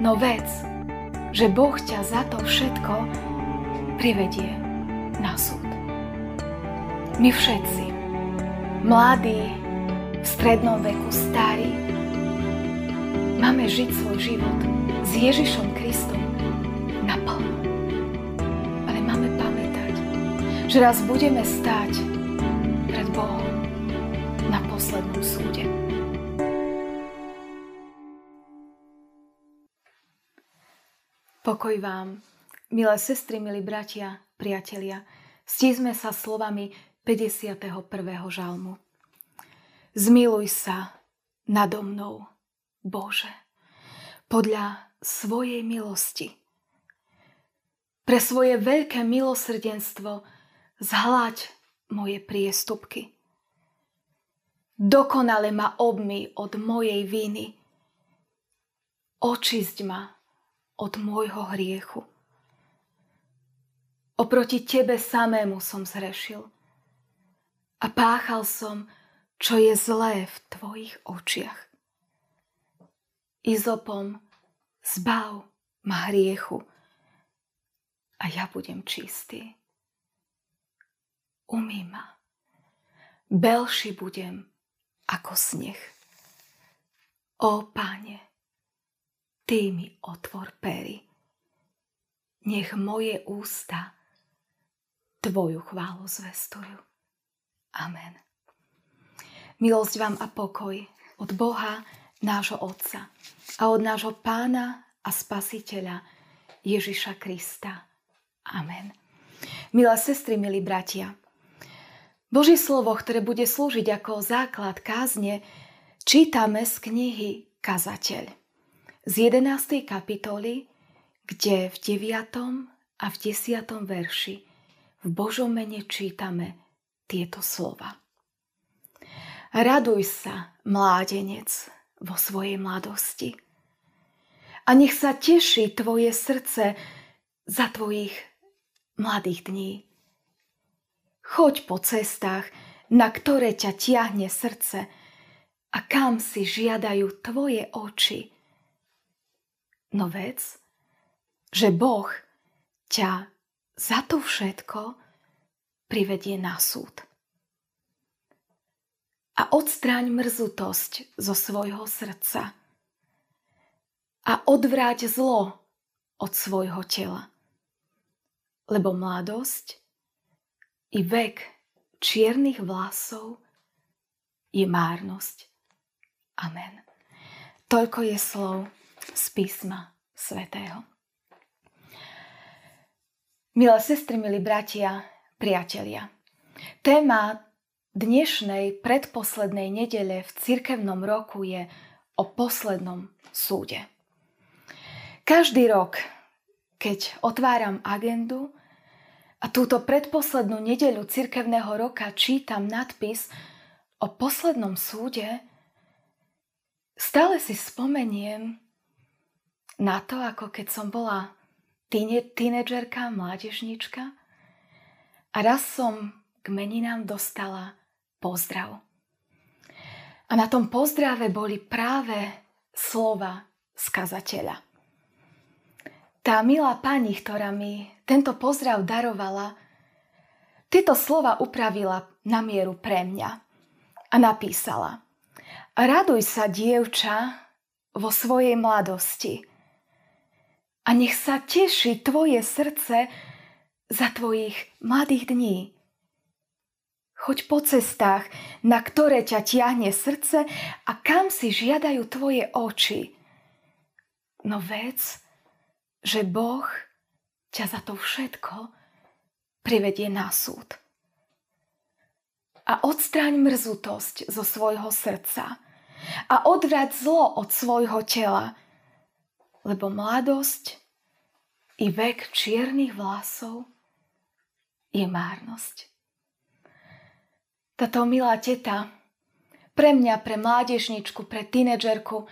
No vec, že Boh ťa za to všetko privedie na súd. My všetci, mladí, v strednom veku, starí, máme žiť svoj život s Ježišom Kristom naplno. Ale máme pamätať, že raz budeme stáť pred Bohom na poslednom súde. Pokoj vám, milé sestry, milí bratia, priatelia. Stísme sa slovami 51. žalmu. Zmiluj sa nado mnou, Bože, podľa svojej milosti. Pre svoje veľké milosrdenstvo zhľaď moje priestupky. Dokonale ma obmy od mojej viny. Očisť ma od môjho hriechu. Oproti tebe samému som zrešil a páchal som, čo je zlé v tvojich očiach. Izopom zbav ma hriechu a ja budem čistý. Umý ma. Belší budem ako sneh. O páne, ty mi otvor pery. Nech moje ústa tvoju chválu zvestujú. Amen. Milosť vám a pokoj od Boha, nášho Otca a od nášho Pána a Spasiteľa Ježiša Krista. Amen. Milé sestry, milí bratia, Božie slovo, ktoré bude slúžiť ako základ kázne, čítame z knihy Kazateľ z 11. kapitoly, kde v 9. a v 10. verši v Božom mene čítame tieto slova. Raduj sa, mládenec, vo svojej mladosti. A nech sa teší tvoje srdce za tvojich mladých dní. Choď po cestách, na ktoré ťa tiahne srdce a kam si žiadajú tvoje oči. No vec, že Boh ťa za to všetko privedie na súd a odstráň mrzutosť zo svojho srdca a odvráť zlo od svojho tela. Lebo mladosť i vek čiernych vlasov je márnosť. Amen. Toľko je slov z písma svätého. Milé sestry, milí bratia, priatelia. Téma dnešnej predposlednej nedele v cirkevnom roku je o poslednom súde. Každý rok, keď otváram agendu a túto predposlednú nedeľu cirkevného roka čítam nadpis o poslednom súde, stále si spomeniem na to, ako keď som bola tínedžerka, mládežnička a raz som k meninám dostala pozdrav. A na tom pozdrave boli práve slova skazateľa. Tá milá pani, ktorá mi tento pozdrav darovala, tieto slova upravila na mieru pre mňa a napísala Raduj sa, dievča, vo svojej mladosti a nech sa teší tvoje srdce za tvojich mladých dní Choď po cestách, na ktoré ťa tiahne srdce a kam si žiadajú tvoje oči. No vec, že Boh ťa za to všetko privedie na súd. A odstráň mrzutosť zo svojho srdca a odvrať zlo od svojho tela, lebo mladosť i vek čiernych vlasov je márnosť. Táto milá teta pre mňa, pre mládežničku, pre tínedžerku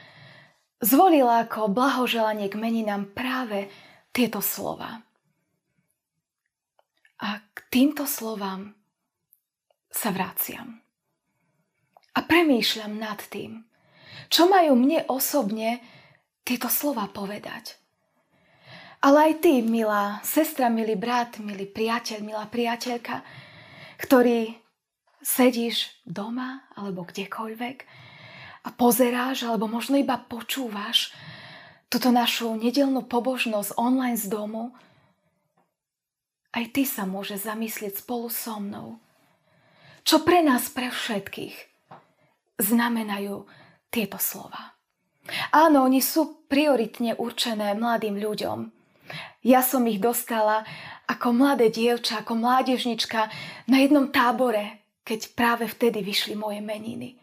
zvolila ako blahoželanie k meninám práve tieto slova. A k týmto slovám sa vraciam. A premýšľam nad tým, čo majú mne osobne tieto slova povedať. Ale aj ty, milá sestra, milý brat, milý priateľ, milá priateľka, ktorý sedíš doma alebo kdekoľvek a pozeráš alebo možno iba počúvaš túto našu nedelnú pobožnosť online z domu, aj ty sa môže zamyslieť spolu so mnou. Čo pre nás, pre všetkých, znamenajú tieto slova. Áno, oni sú prioritne určené mladým ľuďom. Ja som ich dostala ako mladé dievča, ako mládežnička na jednom tábore, keď práve vtedy vyšli moje meniny.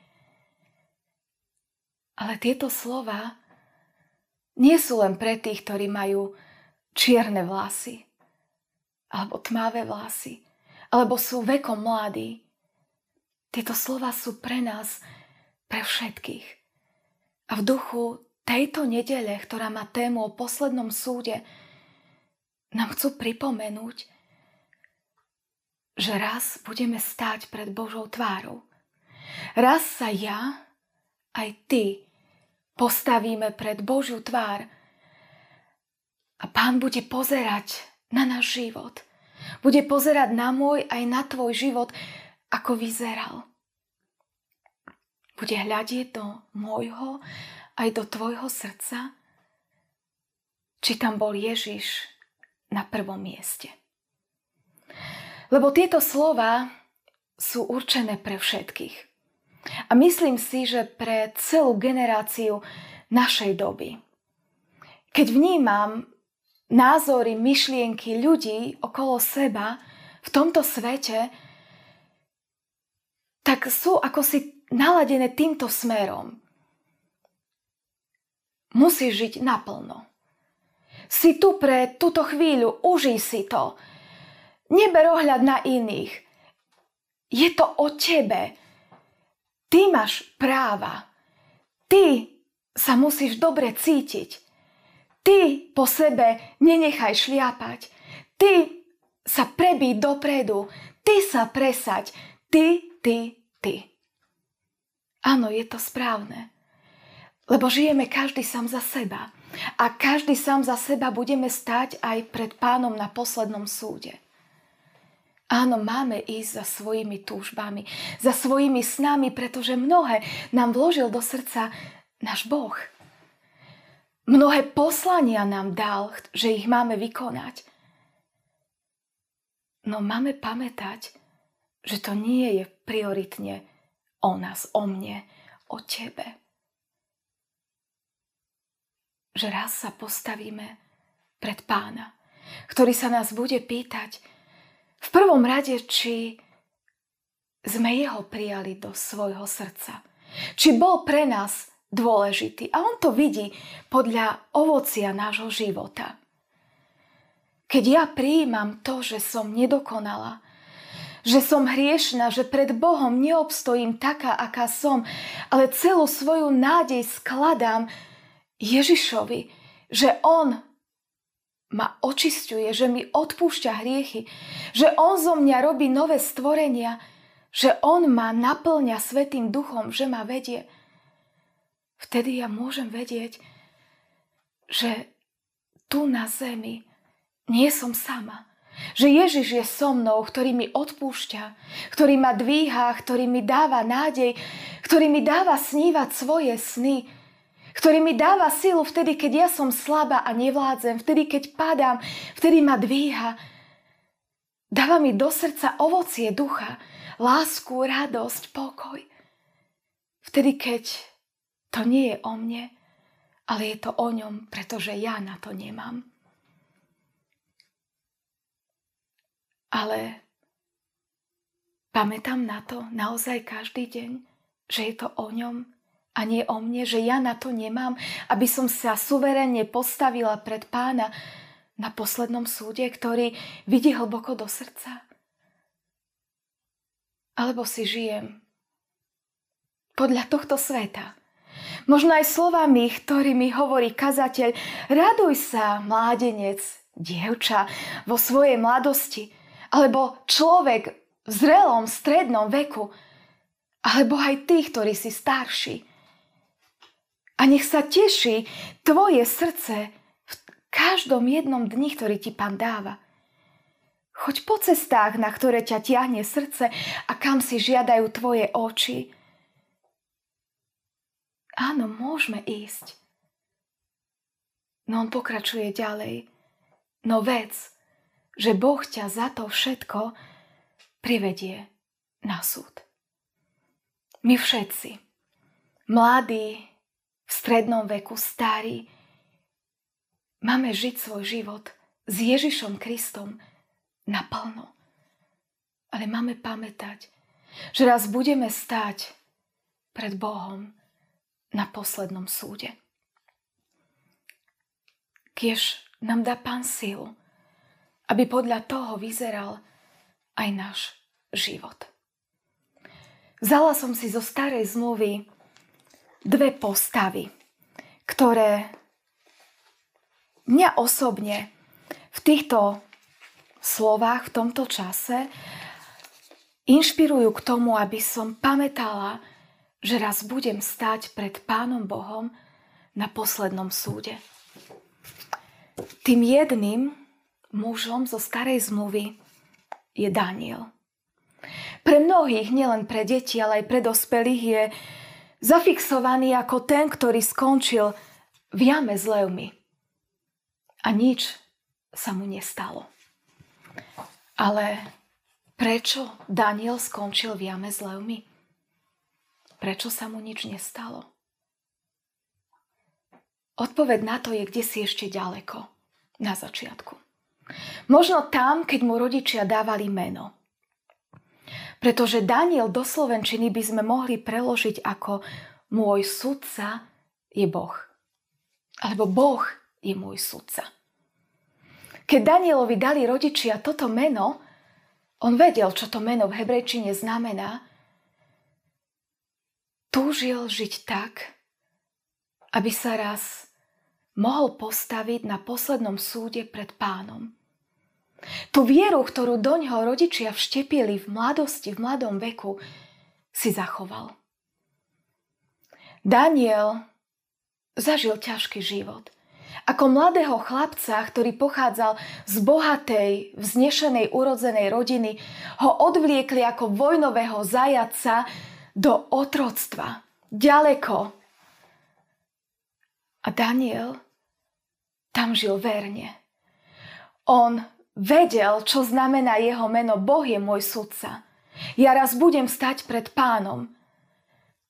Ale tieto slova nie sú len pre tých, ktorí majú čierne vlasy, alebo tmavé vlasy, alebo sú vekom mladí. Tieto slova sú pre nás, pre všetkých. A v duchu tejto nedele, ktorá má tému o poslednom súde, nám chcú pripomenúť, že raz budeme stáť pred Božou tvárou. Raz sa ja, aj ty, postavíme pred Božiu tvár a Pán bude pozerať na náš život. Bude pozerať na môj aj na tvoj život, ako vyzeral. Bude hľadieť do môjho aj do tvojho srdca, či tam bol Ježiš na prvom mieste. Lebo tieto slova sú určené pre všetkých. A myslím si, že pre celú generáciu našej doby. Keď vnímam názory, myšlienky ľudí okolo seba v tomto svete, tak sú ako si naladené týmto smerom. Musíš žiť naplno. Si tu pre túto chvíľu, užij si to. Neber ohľad na iných. Je to o tebe. Ty máš práva. Ty sa musíš dobre cítiť. Ty po sebe nenechaj šliapať. Ty sa prebí dopredu. Ty sa presaď. Ty, ty, ty. Áno, je to správne. Lebo žijeme každý sám za seba. A každý sám za seba budeme stať aj pred pánom na poslednom súde. Áno, máme ísť za svojimi túžbami, za svojimi snami, pretože mnohé nám vložil do srdca náš Boh. Mnohé poslania nám dal, že ich máme vykonať. No máme pamätať, že to nie je prioritne o nás, o mne, o tebe. Že raz sa postavíme pred pána, ktorý sa nás bude pýtať, v prvom rade, či sme jeho prijali do svojho srdca. Či bol pre nás dôležitý. A on to vidí podľa ovocia nášho života. Keď ja prijímam to, že som nedokonala, že som hriešna, že pred Bohom neobstojím taká, aká som, ale celú svoju nádej skladám Ježišovi, že On ma očisťuje, že mi odpúšťa hriechy, že On zo mňa robí nové stvorenia, že On ma naplňa Svetým duchom, že ma vedie. Vtedy ja môžem vedieť, že tu na zemi nie som sama. Že Ježiš je so mnou, ktorý mi odpúšťa, ktorý ma dvíha, ktorý mi dáva nádej, ktorý mi dáva snívať svoje sny, ktorý mi dáva silu vtedy, keď ja som slabá a nevládzem, vtedy, keď padám, vtedy ma dvíha. Dáva mi do srdca ovocie ducha, lásku, radosť, pokoj. Vtedy, keď to nie je o mne, ale je to o ňom, pretože ja na to nemám. Ale pamätám na to naozaj každý deň, že je to o ňom, a nie o mne, že ja na to nemám, aby som sa suverenne postavila pred pána na poslednom súde, ktorý vidí hlboko do srdca? Alebo si žijem podľa tohto sveta? Možno aj slovami, ktorými hovorí kazateľ, raduj sa, mládenec, dievča, vo svojej mladosti, alebo človek v zrelom, strednom veku, alebo aj tí, ktorí si starší A nech sa teší tvoje srdce v každom jednom dni, ktorý ti pán dáva. Choď po cestách, na ktoré ťa tiahne srdce a kam si žiadajú tvoje oči. Áno, môžeme ísť. No on pokračuje ďalej. No vec, že Boh ťa za to všetko privedie na súd. My všetci, mladí, v strednom veku, starí, máme žiť svoj život s Ježišom Kristom naplno. Ale máme pamätať, že raz budeme stáť pred Bohom na poslednom súde. Kiež nám dá Pán silu, aby podľa toho vyzeral aj náš život. Vzala som si zo starej zmluvy dve postavy, ktoré mňa osobne v týchto slovách, v tomto čase inšpirujú k tomu, aby som pamätala, že raz budem stať pred Pánom Bohom na poslednom súde. Tým jedným mužom zo starej zmluvy je Daniel. Pre mnohých, nielen pre deti, ale aj pre dospelých je zafixovaný ako ten, ktorý skončil v jame s levmi. A nič sa mu nestalo. Ale prečo Daniel skončil v jame s levmi? Prečo sa mu nič nestalo? Odpoveď na to je kde si ešte ďaleko, na začiatku. Možno tam, keď mu rodičia dávali meno. Pretože Daniel do Slovenčiny by sme mohli preložiť ako môj sudca je Boh. Alebo Boh je môj sudca. Keď Danielovi dali rodičia toto meno, on vedel, čo to meno v hebrejčine znamená. Túžil žiť tak, aby sa raz mohol postaviť na poslednom súde pred pánom. Tú vieru, ktorú do ňoho rodičia vštepili v mladosti, v mladom veku, si zachoval. Daniel zažil ťažký život. Ako mladého chlapca, ktorý pochádzal z bohatej, vznešenej, urodzenej rodiny, ho odvliekli ako vojnového zajaca do otroctva. Ďaleko. A Daniel tam žil verne. On vedel, čo znamená jeho meno. Boh je môj sudca. Ja raz budem stať pred pánom.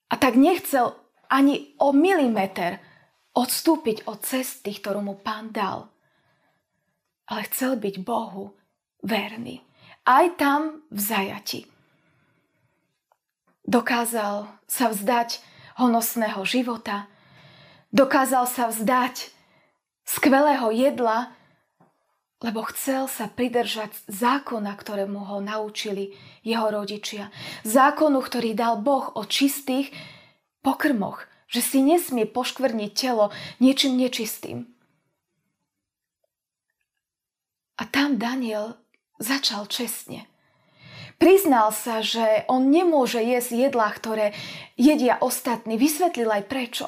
A tak nechcel ani o milimeter odstúpiť od cesty, ktorú mu pán dal. Ale chcel byť Bohu verný. Aj tam v zajati. Dokázal sa vzdať honosného života, dokázal sa vzdať skvelého jedla, lebo chcel sa pridržať zákona, ktorému ho naučili jeho rodičia. Zákonu, ktorý dal Boh o čistých pokrmoch, že si nesmie poškvrniť telo niečím nečistým. A tam Daniel začal čestne. Priznal sa, že on nemôže jesť jedlá, ktoré jedia ostatní. Vysvetlil aj prečo.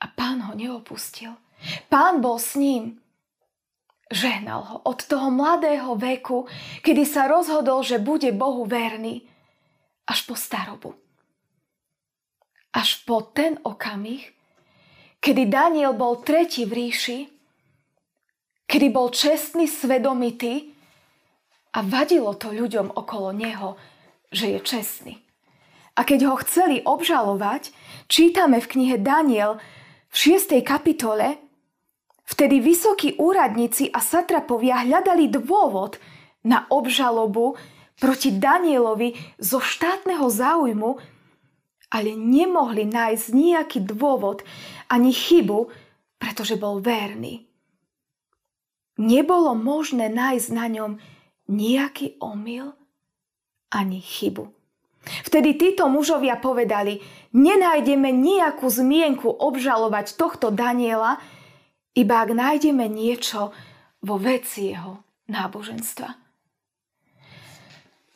A pán ho neopustil. Pán bol s ním. Žehnal ho od toho mladého veku, kedy sa rozhodol, že bude Bohu verný, až po starobu. Až po ten okamih, kedy Daniel bol tretí v ríši, kedy bol čestný, svedomitý a vadilo to ľuďom okolo neho, že je čestný. A keď ho chceli obžalovať, čítame v knihe Daniel v 6. kapitole, Vtedy vysokí úradníci a satrapovia hľadali dôvod na obžalobu proti Danielovi zo štátneho záujmu, ale nemohli nájsť nejaký dôvod ani chybu, pretože bol verný. Nebolo možné nájsť na ňom nejaký omyl ani chybu. Vtedy títo mužovia povedali, nenájdeme nejakú zmienku obžalovať tohto Daniela, iba ak nájdeme niečo vo veci jeho náboženstva.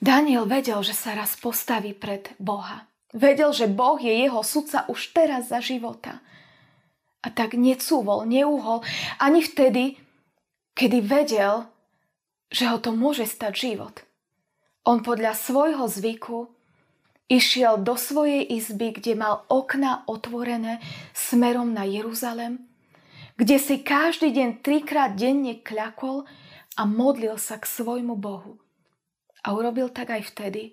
Daniel vedel, že sa raz postaví pred Boha. Vedel, že Boh je jeho sudca už teraz za života. A tak necúvol, neúhol ani vtedy, kedy vedel, že ho to môže stať život. On podľa svojho zvyku išiel do svojej izby, kde mal okna otvorené smerom na Jeruzalem, kde si každý deň trikrát denne kľakol a modlil sa k svojmu Bohu. A urobil tak aj vtedy,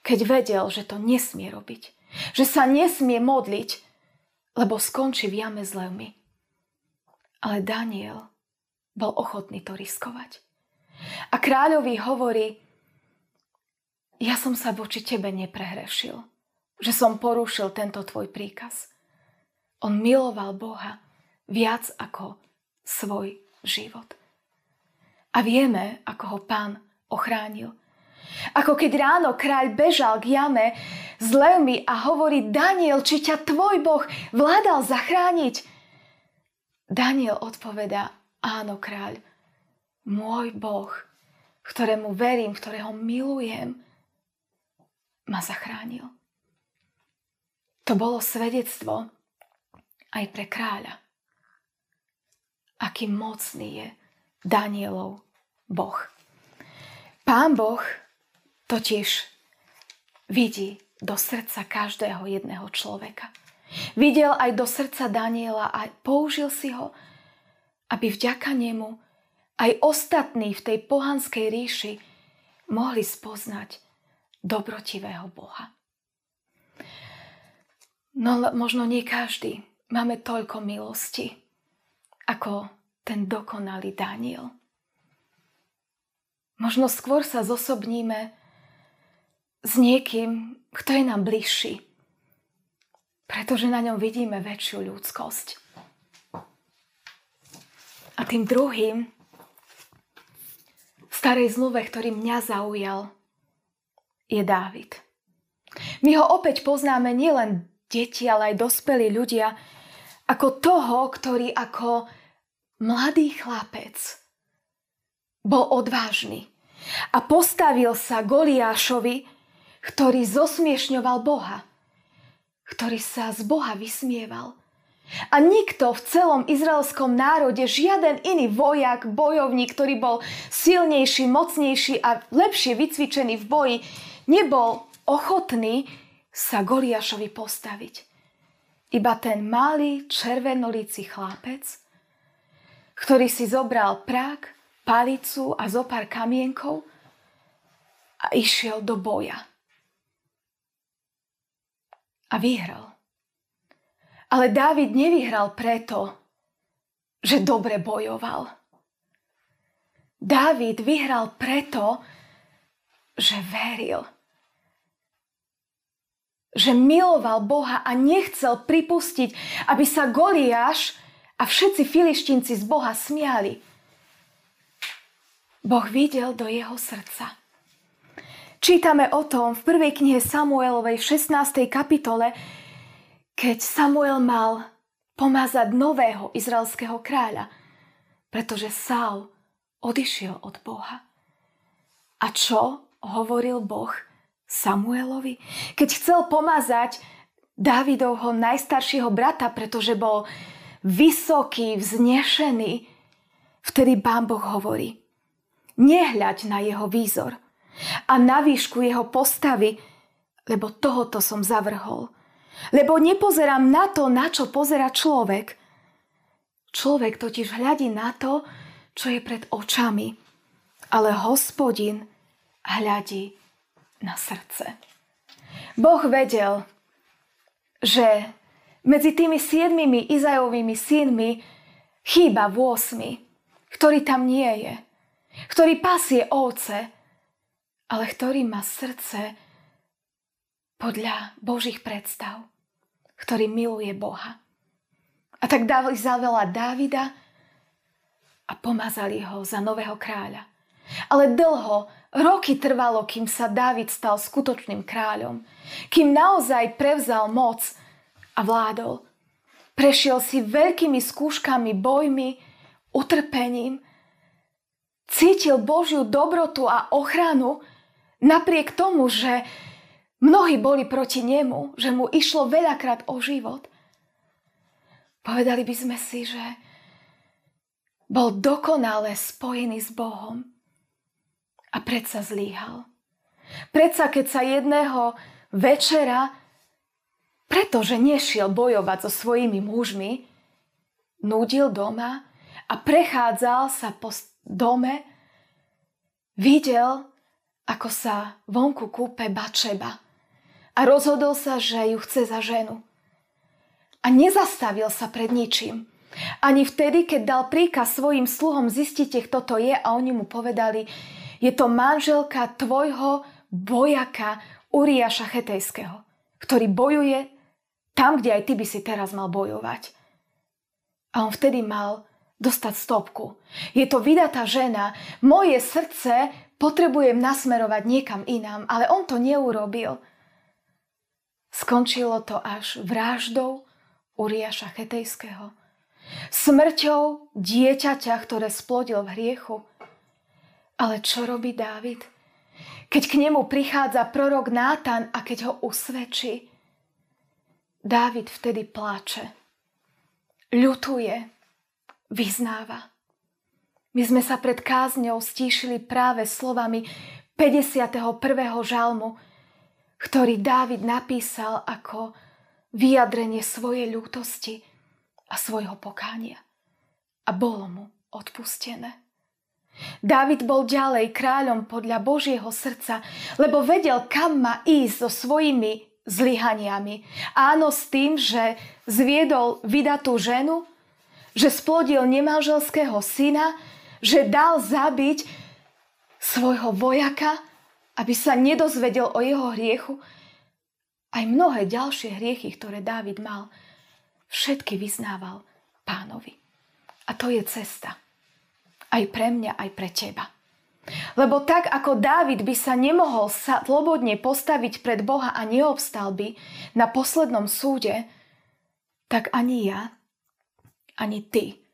keď vedel, že to nesmie robiť. Že sa nesmie modliť, lebo skončí v jame s levmi. Ale Daniel bol ochotný to riskovať. A kráľovi hovorí, ja som sa voči tebe neprehrešil, že som porušil tento tvoj príkaz. On miloval Boha viac ako svoj život. A vieme, ako ho pán ochránil. Ako keď ráno kráľ bežal k jame s levmi a hovorí Daniel, či ťa tvoj boh vládal zachrániť? Daniel odpovedá, áno kráľ, môj boh, ktorému verím, ktorého milujem, ma zachránil. To bolo svedectvo aj pre kráľa. Aký mocný je Danielov Boh. Pán Boh totiž vidí do srdca každého jedného človeka. Videl aj do srdca Daniela a použil si ho, aby vďaka nemu aj ostatní v tej pohanskej ríši mohli spoznať dobrotivého Boha. No možno nie každý máme toľko milosti, ako ten dokonalý Daniel. Možno skôr sa zosobníme s niekým, kto je nám bližší, pretože na ňom vidíme väčšiu ľudskosť. A tým druhým v starej zmluve, ktorý mňa zaujal, je Dávid. My ho opäť poznáme nielen deti, ale aj dospelí ľudia, ako toho, ktorý ako mladý chlapec bol odvážny a postavil sa Goliášovi, ktorý zosmiešňoval Boha, ktorý sa z Boha vysmieval. A nikto v celom izraelskom národe, žiaden iný vojak, bojovník, ktorý bol silnejší, mocnejší a lepšie vycvičený v boji, nebol ochotný sa Goliášovi postaviť. Iba ten malý červenolíci chlapec, ktorý si zobral prák palicu a zo pár kamienkov a išiel do boja. A vyhral. Ale Dávid nevyhral preto, že dobre bojoval. Dávid vyhral preto, že veril. Že miloval Boha a nechcel pripustiť, aby sa Goliáš a všetci filištinci z Boha smiali. Boh videl do jeho srdca. Čítame o tom v prvej knihe Samuelovej v 16. kapitole, keď Samuel mal pomazať nového izraelského kráľa, pretože Saul odišiel od Boha. A čo hovoril Boh Samuelovi? Keď chcel pomazať Dávidovho najstaršieho brata, pretože bol vysoký, vznešený, vtedy Pán Boh hovorí – Nehľaď na jeho výzor a na výšku jeho postavy, lebo tohoto som zavrhol. Lebo nepozerám na to, na čo pozera človek. Človek totiž hľadí na to, čo je pred očami, ale hospodin hľadí na srdce. Boh vedel, že medzi tými siedmimi Izajovými synmi chýba v 8, ktorý tam nie je ktorý pasie ovce, ale ktorý má srdce podľa Božích predstav, ktorý miluje Boha. A tak dali zavela Dávida a pomazali ho za nového kráľa. Ale dlho, roky trvalo, kým sa Dávid stal skutočným kráľom, kým naozaj prevzal moc a vládol. Prešiel si veľkými skúškami, bojmi, utrpením cítil Božiu dobrotu a ochranu napriek tomu, že Mnohí boli proti nemu, že mu išlo veľakrát o život. Povedali by sme si, že bol dokonale spojený s Bohom a predsa zlíhal. Predsa keď sa jedného večera, pretože nešiel bojovať so svojimi mužmi, nudil doma a prechádzal sa po dome, videl, ako sa vonku kúpe Bačeba a rozhodol sa, že ju chce za ženu. A nezastavil sa pred ničím. Ani vtedy, keď dal príkaz svojim sluhom zistite, kto to je a oni mu povedali, je to manželka tvojho vojaka Uriáša Chetejského, ktorý bojuje tam, kde aj ty by si teraz mal bojovať. A on vtedy mal dostať stopku. Je to vydatá žena, moje srdce potrebujem nasmerovať niekam inám, ale on to neurobil. Skončilo to až vraždou Uriáša Chetejského. Smrťou dieťaťa, ktoré splodil v hriechu. Ale čo robí Dávid? Keď k nemu prichádza prorok Nátan a keď ho usvedčí, Dávid vtedy pláče. Ľutuje, vyznáva. My sme sa pred kázňou stíšili práve slovami 51. žalmu, ktorý Dávid napísal ako vyjadrenie svojej ľútosti a svojho pokánia. A bolo mu odpustené. Dávid bol ďalej kráľom podľa Božieho srdca, lebo vedel, kam má ísť so svojimi zlyhaniami. Áno, s tým, že zviedol vydatú ženu, že splodil nemanželského syna, že dal zabiť svojho vojaka, aby sa nedozvedel o jeho hriechu, aj mnohé ďalšie hriechy, ktoré Dávid mal, všetky vyznával pánovi. A to je cesta. Aj pre mňa, aj pre teba. Lebo tak ako Dávid by sa nemohol slobodne postaviť pred Boha a neobstal by na poslednom súde, tak ani ja, ani ty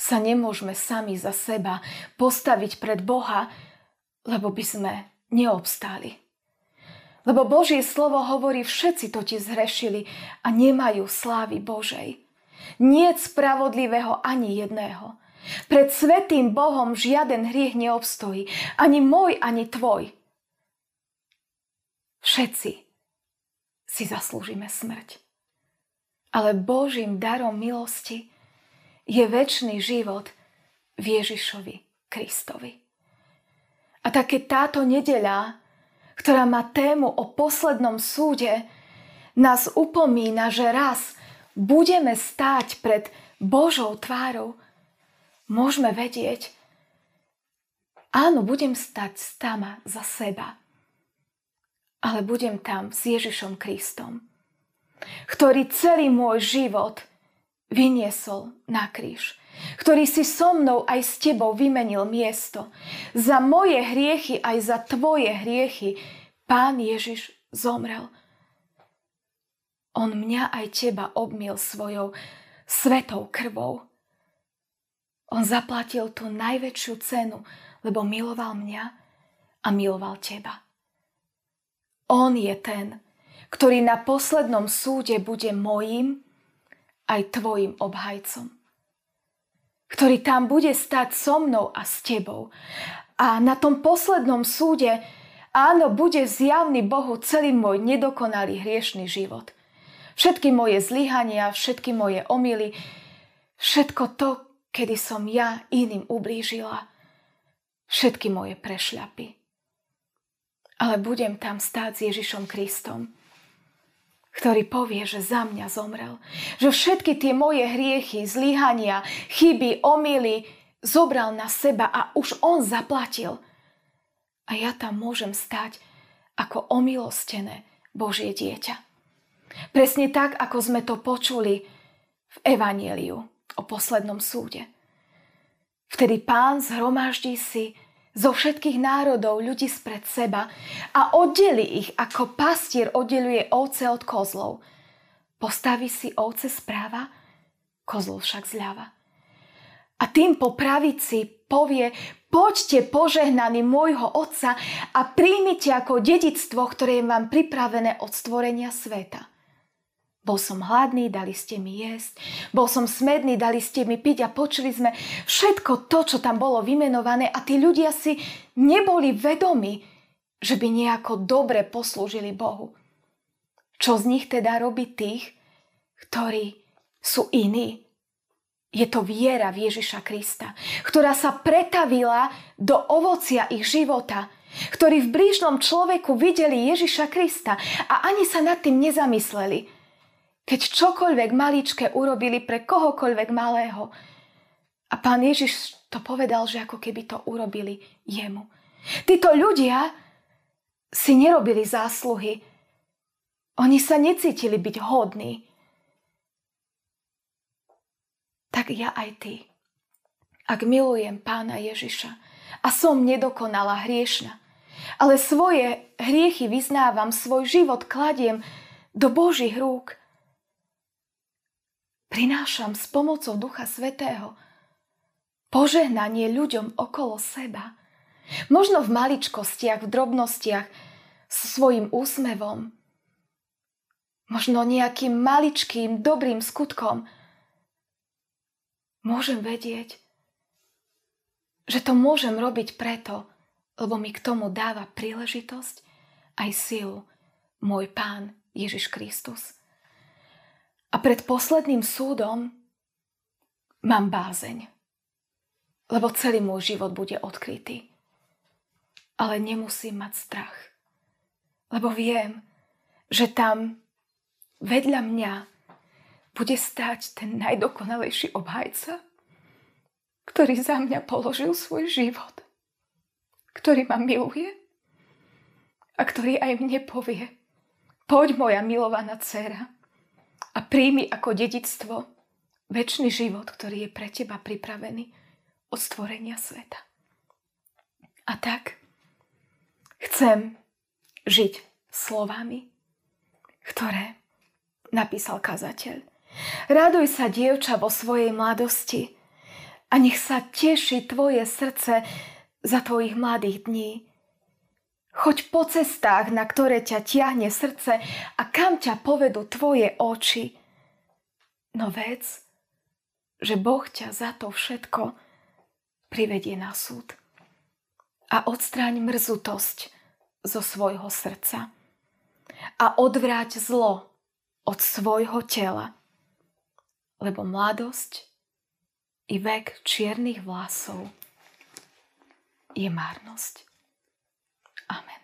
sa nemôžeme sami za seba postaviť pred Boha, lebo by sme neobstáli. Lebo Božie slovo hovorí, všetci to ti zhrešili a nemajú slávy Božej. Nie spravodlivého ani jedného. Pred svetým Bohom žiaden hriech neobstojí, ani môj, ani tvoj. Všetci si zaslúžime smrť. Ale Božím darom milosti je väčší život v Ježišovi Kristovi. A tak táto nedeľa ktorá má tému o poslednom súde, nás upomína, že raz budeme stáť pred Božou tvárou, môžeme vedieť, áno, budem stať stama za seba, ale budem tam s Ježišom Kristom, ktorý celý môj život vyniesol na kríž ktorý si so mnou aj s tebou vymenil miesto. Za moje hriechy aj za tvoje hriechy Pán Ježiš zomrel. On mňa aj teba obmil svojou svetou krvou. On zaplatil tú najväčšiu cenu, lebo miloval mňa a miloval teba. On je ten, ktorý na poslednom súde bude mojím aj tvojim obhajcom ktorý tam bude stať so mnou a s tebou. A na tom poslednom súde, áno, bude zjavný Bohu celý môj nedokonalý hriešný život. Všetky moje zlyhania, všetky moje omily, všetko to, kedy som ja iným ublížila, všetky moje prešľapy. Ale budem tam stáť s Ježišom Kristom ktorý povie, že za mňa zomrel. Že všetky tie moje hriechy, zlyhania, chyby, omily zobral na seba a už on zaplatil. A ja tam môžem stať ako omilostené Božie dieťa. Presne tak, ako sme to počuli v Evanieliu o poslednom súde. Vtedy pán zhromaždí si zo všetkých národov ľudí spred seba a oddeli ich, ako pastier oddeluje ovce od kozlov. Postaví si ovce správa, kozlov však zľava. A tým po pravici povie, Poďte požehnaní môjho Otca a príjmite ako dedictvo, ktoré je vám pripravené od stvorenia sveta. Bol som hladný, dali ste mi jesť. Bol som smedný, dali ste mi piť a počuli sme všetko to, čo tam bolo vymenované a tí ľudia si neboli vedomi, že by nejako dobre poslúžili Bohu. Čo z nich teda robí tých, ktorí sú iní? Je to viera v Ježiša Krista, ktorá sa pretavila do ovocia ich života, ktorí v blížnom človeku videli Ježiša Krista a ani sa nad tým nezamysleli keď čokoľvek maličké urobili pre kohokoľvek malého. A pán Ježiš to povedal, že ako keby to urobili jemu. Títo ľudia si nerobili zásluhy. Oni sa necítili byť hodní. Tak ja aj ty. Ak milujem pána Ježiša a som nedokonala hriešna, ale svoje hriechy vyznávam, svoj život kladiem do Božích rúk, prinášam s pomocou Ducha Svetého požehnanie ľuďom okolo seba. Možno v maličkostiach, v drobnostiach, so svojím úsmevom. Možno nejakým maličkým, dobrým skutkom. Môžem vedieť, že to môžem robiť preto, lebo mi k tomu dáva príležitosť aj silu môj Pán Ježiš Kristus. A pred posledným súdom mám bázeň, lebo celý môj život bude odkrytý. Ale nemusím mať strach, lebo viem, že tam vedľa mňa bude stáť ten najdokonalejší obhajca, ktorý za mňa položil svoj život, ktorý ma miluje a ktorý aj mne povie, poď moja milovaná dcera, a príjmi ako dedictvo väčší život, ktorý je pre teba pripravený od stvorenia sveta. A tak chcem žiť slovami, ktoré napísal kazateľ. Raduj sa, dievča, vo svojej mladosti a nech sa teší tvoje srdce za tvojich mladých dní. Choď po cestách, na ktoré ťa tiahne srdce a kam ťa povedú tvoje oči. No vec, že Boh ťa za to všetko privedie na súd. A odstráň mrzutosť zo svojho srdca. A odvráť zlo od svojho tela. Lebo mladosť i vek čiernych vlasov je márnosť. Amen.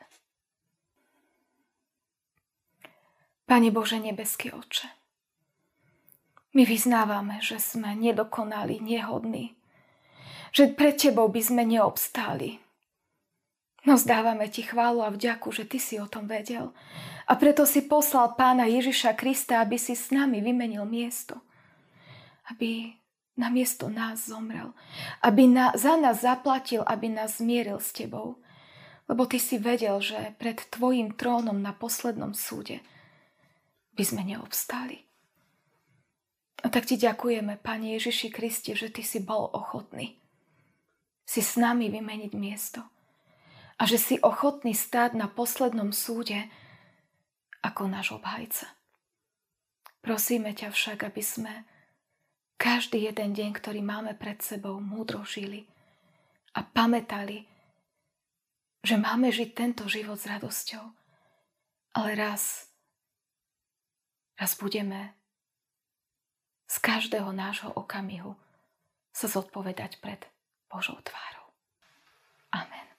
Pane Bože nebeský oče, my vyznávame, že sme nedokonali, nehodní, že pred Tebou by sme neobstáli. No zdávame Ti chválu a vďaku, že Ty si o tom vedel. A preto si poslal Pána Ježiša Krista, aby si s nami vymenil miesto. Aby na miesto nás zomrel. Aby na, za nás zaplatil, aby nás zmieril s Tebou lebo ty si vedel, že pred tvojim trónom na poslednom súde by sme neobstáli. A tak ti ďakujeme, Pane Ježiši Kriste, že ty si bol ochotný si s nami vymeniť miesto a že si ochotný stáť na poslednom súde ako náš obhajca. Prosíme ťa však, aby sme každý jeden deň, ktorý máme pred sebou, múdro žili a pamätali, že máme žiť tento život s radosťou. Ale raz, raz budeme z každého nášho okamihu sa zodpovedať pred Božou tvárou. Amen.